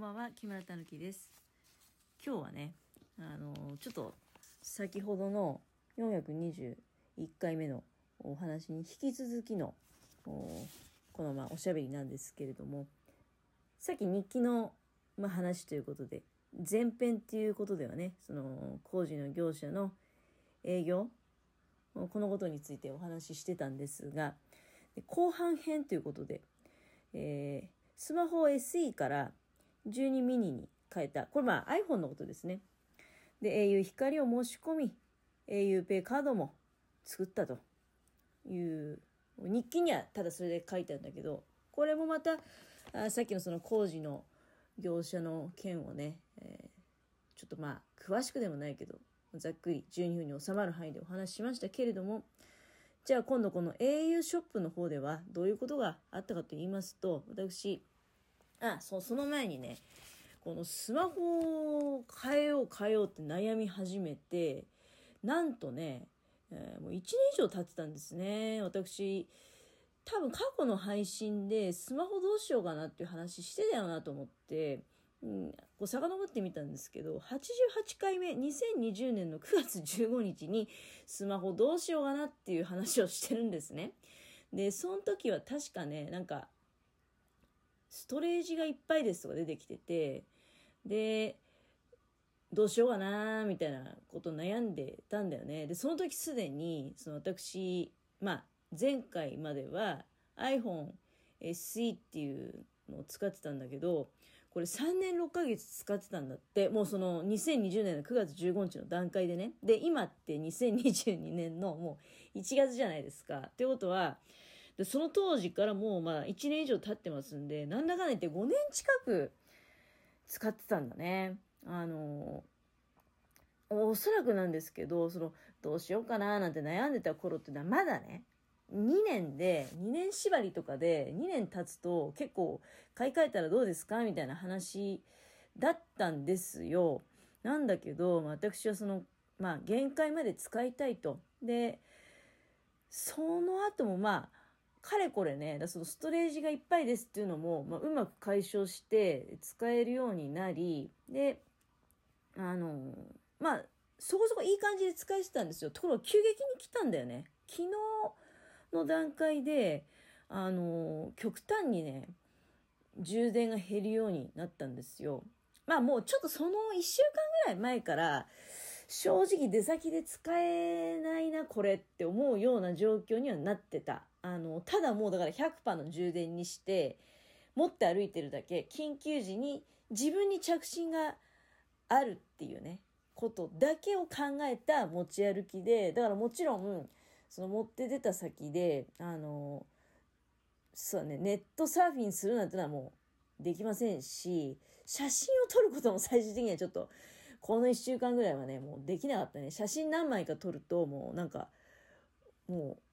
んばんは木村たぬきです。今日はねあのちょっと先ほどの421回目のお話に引き続きのこのまあおしゃべりなんですけれどもさっき日記の、まあ、話ということで前編っていうことではねその工事の業者の営業このことについてお話ししてたんですが後半編ということで、えー、スマホ SE から12ミニに変えた。これまあ iPhone のことですね。で、au 光を申し込み、auPay カードも作ったという、日記にはただそれで書いてあるんだけど、これもまた、あさっきのその工事の業者の件をね、えー、ちょっとまあ、詳しくでもないけど、ざっくり12分に収まる範囲でお話ししましたけれども、じゃあ今度この au ショップの方ではどういうことがあったかと言いますと、私、あ、そう、その前にね、このスマホを変えよう変えようって悩み始めて、なんとね、えー、もう1年以上経ってたんですね。私、多分過去の配信でスマホどうしようかなっていう話してたよなと思って、うん、こう遡ってみたんですけど、88回目、2020年の9月15日にスマホどうしようかなっていう話をしてるんですね。で、その時は確かね、なんか、ストレージがいっぱいですとか出てきてて、で、どうしようかなみたいなこと悩んでたんだよね。で、その時すでに、その私、まあ、前回までは iPhone SE っていうのを使ってたんだけど、これ3年6ヶ月使ってたんだって、もうその2020年の9月15日の段階でね。で、今って2022年のもう1月じゃないですか。ってことは、で、その当時からもうまあ1年以上経ってますんで、なんだかんだ言って5年近く使ってたんだね。あの、おそらくなんですけど、その、どうしようかななんて悩んでた頃っていうのはまだね、2年で、2年縛りとかで、2年経つと結構買い替えたらどうですか？みたいな話だったんですよ。なんだけど、私はその、まあ、限界まで使いたいと。で、その後もまあ、かれこれね、だそのストレージがいっぱいですっていうのも、まあ、うまく解消して使えるようになり、で、あの、まあ、そこそこいい感じで使えてたんですよ。ところが急激に来たんだよね。昨日の段階で、あの、極端にね、充電が減るようになったんですよ。まあもうちょっとその1週間ぐらい前から、正直出先で使えないな、これって思うような状況にはなってた。あの、ただもうだから100%の充電にして、持って歩いてるだけ、緊急時に自分に着信があるっていうね、ことだけを考えた持ち歩きで、だからもちろん、その持って出た先で、あの、そうね、ネットサーフィンするなんてのはもうできませんし、写真を撮ることも最終的にはちょっと、この1週間ぐらいはね、もうできなかったね。写真何枚か撮ると、もうなんか、もう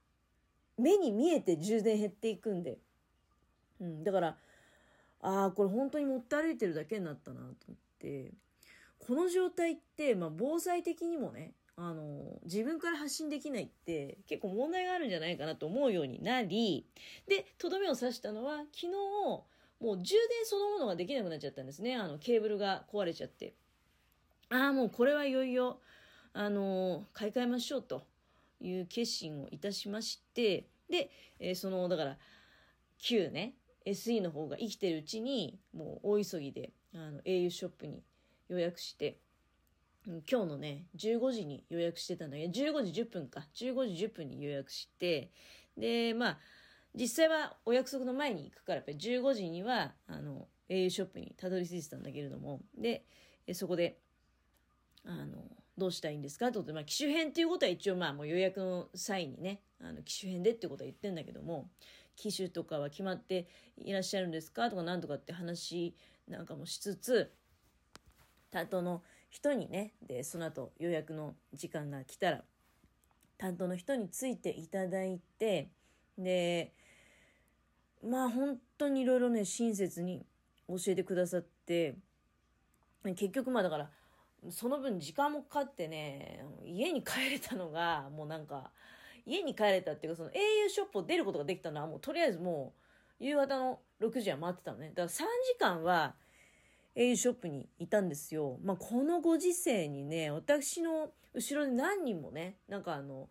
目に見えて充電減っていくんで。うん、だから、ああ、これ本当に持って歩いてるだけになったなと思って、この状態って、まあ、防災的にもね、あの、自分から発信できないって結構問題があるんじゃないかなと思うようになり、で、とどめを刺したのは、昨日、もう充電そのものができなくなっちゃったんですね。あの、ケーブルが壊れちゃって。ああ、もうこれはいよいよ、あの、買い替えましょうと。いう決心をいたしまして、で、えー、その、だから、旧ね、SE の方が生きてるうちに、もう大急ぎで、あの、au ショップに予約して、今日のね、15時に予約してたんだけど、15時10分か、15時10分に予約して、で、まあ、実際はお約束の前に行くから、やっぱり15時には、あの、au ショップにたどり着いてたんだけれども、で、そこで、あの、どうしたらいいんですか？ってことで、まあ、機種編っていうことは一応まあもう予約の際にね、あの、機種編でってことは言ってんだけども、機種とかは決まっていらっしゃるんですか？とかなんとかって話なんかもしつつ、担当の人にね、で、その後予約の時間が来たら、担当の人についていただいて、で、まあ本当にいろいろね、親切に教えてくださって、結局まあだから、その分時間もかかってね、家に帰れたのが、もうなんか、家に帰れたっていうか、その au ショップを出ることができたのは、もうとりあえずもう、夕方の6時は待ってたのね。だから3時間は、au ショップにいたんですよ。まあ、このご時世にね、私の後ろで何人もね、なんかあの、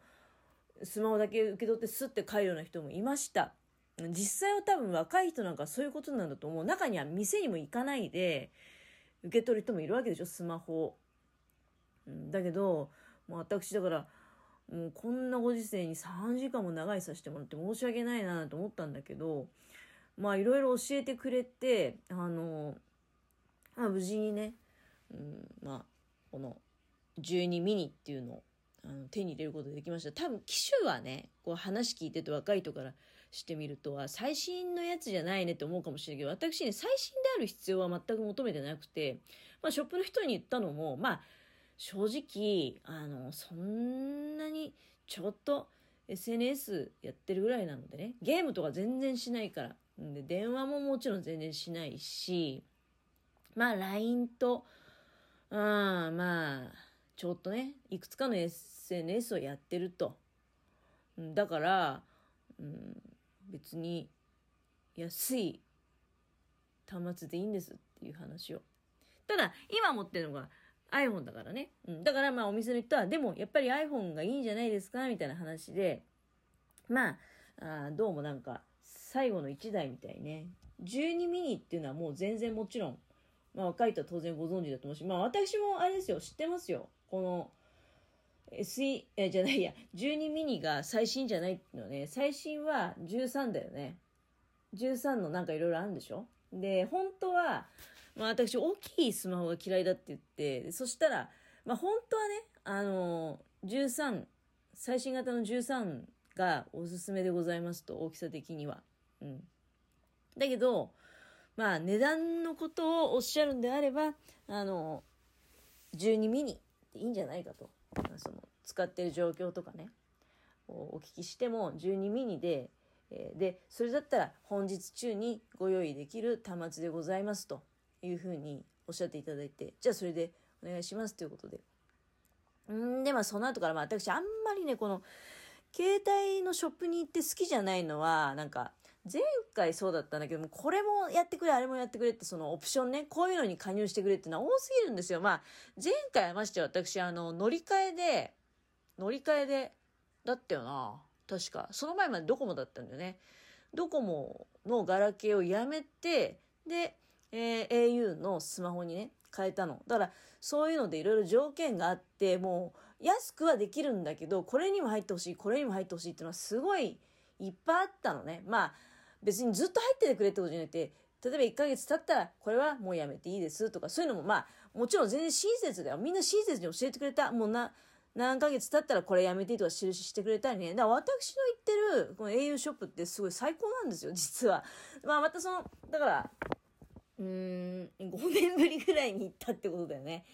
スマホだけ受け取ってスッて帰るような人もいました。実際は多分若い人なんかそういうことなんだと思う。中には店にも行かないで受け取る人もいるわけでしょ、スマホ。だけど、もう私だから、もうこんなご時世に3時間も長いさせてもらって申し訳ないなと思ったんだけど、まあいろいろ教えてくれて、あの、まあ無事にね、うん、まあこの12ミニっていうのをあの手に入れることができました。多分機種はね、こう話聞いてて若い人からしてみるとは最新のやつじゃないねって思うかもしれないけど、私ね、最新である必要は全く求めてなくて、まあショップの人に言ったのも、まあ正直、あの、そんなにちょっと SNS やってるぐらいなのでね、ゲームとか全然しないから。で、電話ももちろん全然しないし、まあ LINE と、うん、まあ、ちょっとね、いくつかの SNS をやってると。だから、うん、別に安い端末でいいんですっていう話を。ただ、今持ってるのが iPhone だからね。うん。だからまあお店の人は、でもやっぱり iPhone がいいんじゃないですかみたいな話で、まあ、あどうもなんか、最後の1台みたいね。12ミニっていうのはもう全然もちろん、まあ若い人は当然ご存知だと思うし、まあ私もあれですよ、知ってますよ。この、SE、え、じゃないや、12ミニが最新じゃないっていうのね、最新は13だよね。13のなんかいろいろあるんでしょ？で、本当は、まあ私大きいスマホが嫌いだって言って、そしたら、まあ本当はね、あの、13、最新型の13がおすすめでございますと、大きさ的には。うん。だけど、まあ値段のことをおっしゃるんであれば、あの、12ミニでいいんじゃないかと。その使ってる状況とかね、お聞きしても12ミニで、で、それだったら本日中にご用意できる端末でございますと。いうふうにおっしゃっていただいて、じゃあそれでお願いしますということで。んで、まあその後から、まあ私あんまりね、この、携帯のショップに行って好きじゃないのは、なんか、前回そうだったんだけども、これもやってくれ、あれもやってくれって、そのオプションね、こういうのに加入してくれってのは多すぎるんですよ。まあ、前回まして私、あの、乗り換えで、乗り換えで、だったよな。確か。その前までドコモだったんだよね。ドコモのガラケーをやめて、で、えー、au のスマホにね、変えたの。だから、そういうのでいろいろ条件があって、もう、安くはできるんだけど、これにも入ってほしい、これにも入ってほしいっていうのはすごいいっぱいあったのね。まあ、別にずっと入っててくれってことじゃなくて、例えば1ヶ月経ったら、これはもうやめていいですとか、そういうのもまあ、もちろん全然親切だよ。みんな親切に教えてくれた。もうな、何ヶ月経ったらこれやめていいとか印してくれたりね。だから私の言ってる、この au ショップってすごい最高なんですよ、実は。まあまたその、だから、うーん、5年ぶりぐらいに行ったってことだよね。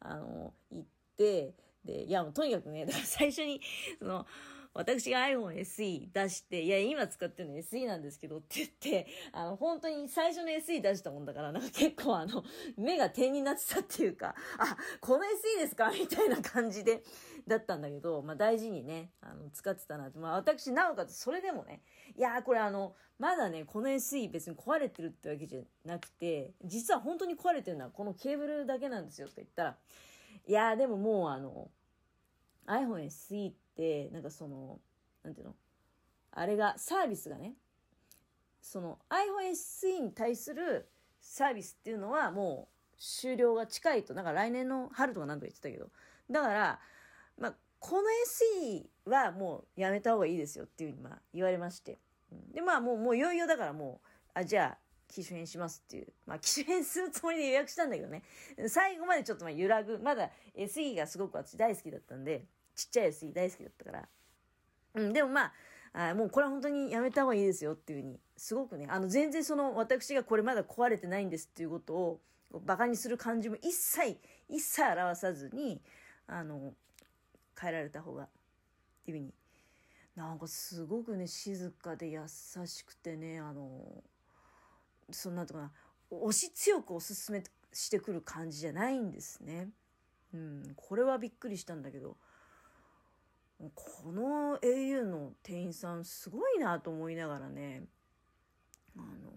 あの、行って、で、いやもうとにかくね、だから最初に、その、私が iPhone SE 出して、いや、今使ってるの SE なんですけどって言って、あの、本当に最初の SE 出したもんだから、なんか結構あの、目が点になってたっていうか、あ、この SE ですかみたいな感じで、だったんだけど、まあ大事にね、あの、使ってたなって、まあ私、なおかつそれでもね、いやこれあの、まだね、この SE 別に壊れてるってわけじゃなくて、実は本当に壊れてるのはこのケーブルだけなんですよって言ったら、いやでももうあの、iPhone SE って、なんかその、なんていうの？あれが、サービスがね、その iPhone SE に対するサービスっていうのはもう終了が近いと、なんか来年の春とか何とか言ってたけど、だから、まあ、この SE はもうやめた方がいいですよっていうふうにまあ言われまして。で、まあもう、もういよいよだからもう、あ、じゃあ、機種変しますっていう。まあ、機種変するつもりで予約したんだけどね。最後までちょっとまあ揺らぐ。まだ SE がすごく私大好きだったんで、ちっちゃい SE 大好きだったから。うん、でもまあ、あもうこれは本当にやめた方がいいですよっていうふうに、すごくね、あの全然その私がこれまだ壊れてないんですっていうことを、バカにする感じも一切、一切表さずに、あの、変えられた方が、っていうふうに、なんかすごくね、静かで優しくてね、あの、そんなとかな、押し強くおすすめしてくる感じじゃないんですね。うん、これはびっくりしたんだけど、この au の店員さんすごいなと思いながらね、あの、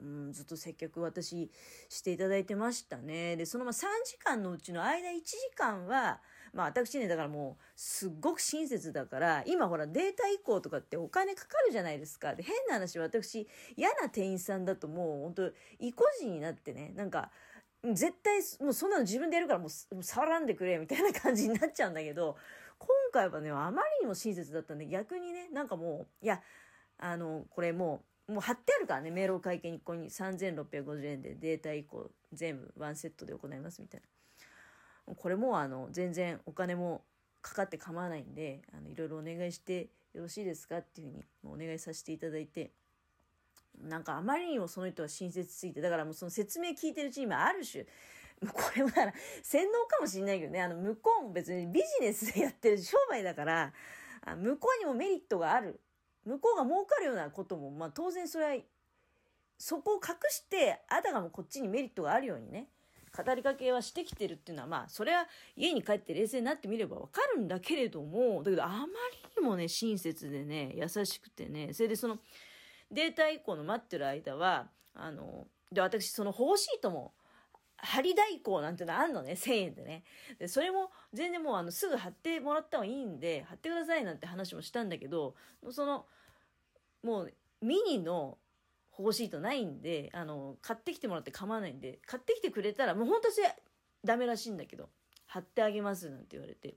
うん、ずっと接客私していただいてましたね。で、そのま3時間のうちの間1時間は、まあ私ね、だからもう、すっごく親切だから、今ほらデータ移行とかってお金かかるじゃないですか。で、変な話、私、嫌な店員さんだともう、本当意固地になってね、なんか、絶対、もうそんなの自分でやるからもう触らんでくれ、みたいな感じになっちゃうんだけど、今回はね、あまりにも親切だったんで、逆にね、なんかもう、いや、あの、これもう、もう貼ってあるからね、メールを会計にここに3650円でデータ移行全部ワンセットで行いますみたいな。これもあの全然お金もかかって構わないんであのいろいろお願いしてよろしいですかっていうふうにお願いさせていただいてなんかあまりにもその人は親切すぎてだからもうその説明聞いてるうちに今ある種これもだから洗脳かもしんないけどね。あの向こうも別にビジネスでやってる商売だから向こうにもメリットがある。向こうが儲かるようなこともまあ当然それはそこを隠してあたかもこっちにメリットがあるようにね語りかけはしてきてるっていうのは、まあ、それは家に帰って冷静になってみればわかるんだけれども、だけどあまりにもね、親切でね、優しくてね、それでその、データ移行の待ってる間は、あの、で、私、その保護シートも、貼り代行なんてのあんのね、1000円でね。で、それも全然もうあの、すぐ貼ってもらった方がいいんで、貼ってくださいなんて話もしたんだけど、その、もう、ミニの保護シートないんで、あの、買ってきてもらって構わないんで、買ってきてくれたら、もう本当はダメらしいんだけど、貼ってあげますなんて言われて、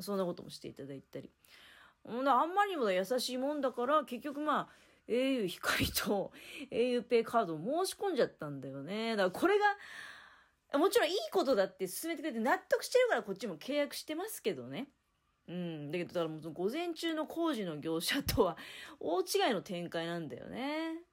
そんなこともしていただいたり。あんまりにも優しいもんだから、結局まあ、au 光と auPay カードを申し込んじゃったんだよね。だからこれが、もちろんいいことだって進めてくれて納得してるからこっちも契約してますけどね。うん。だけど、だからもう午前中の工事の業者とは大違いの展開なんだよね。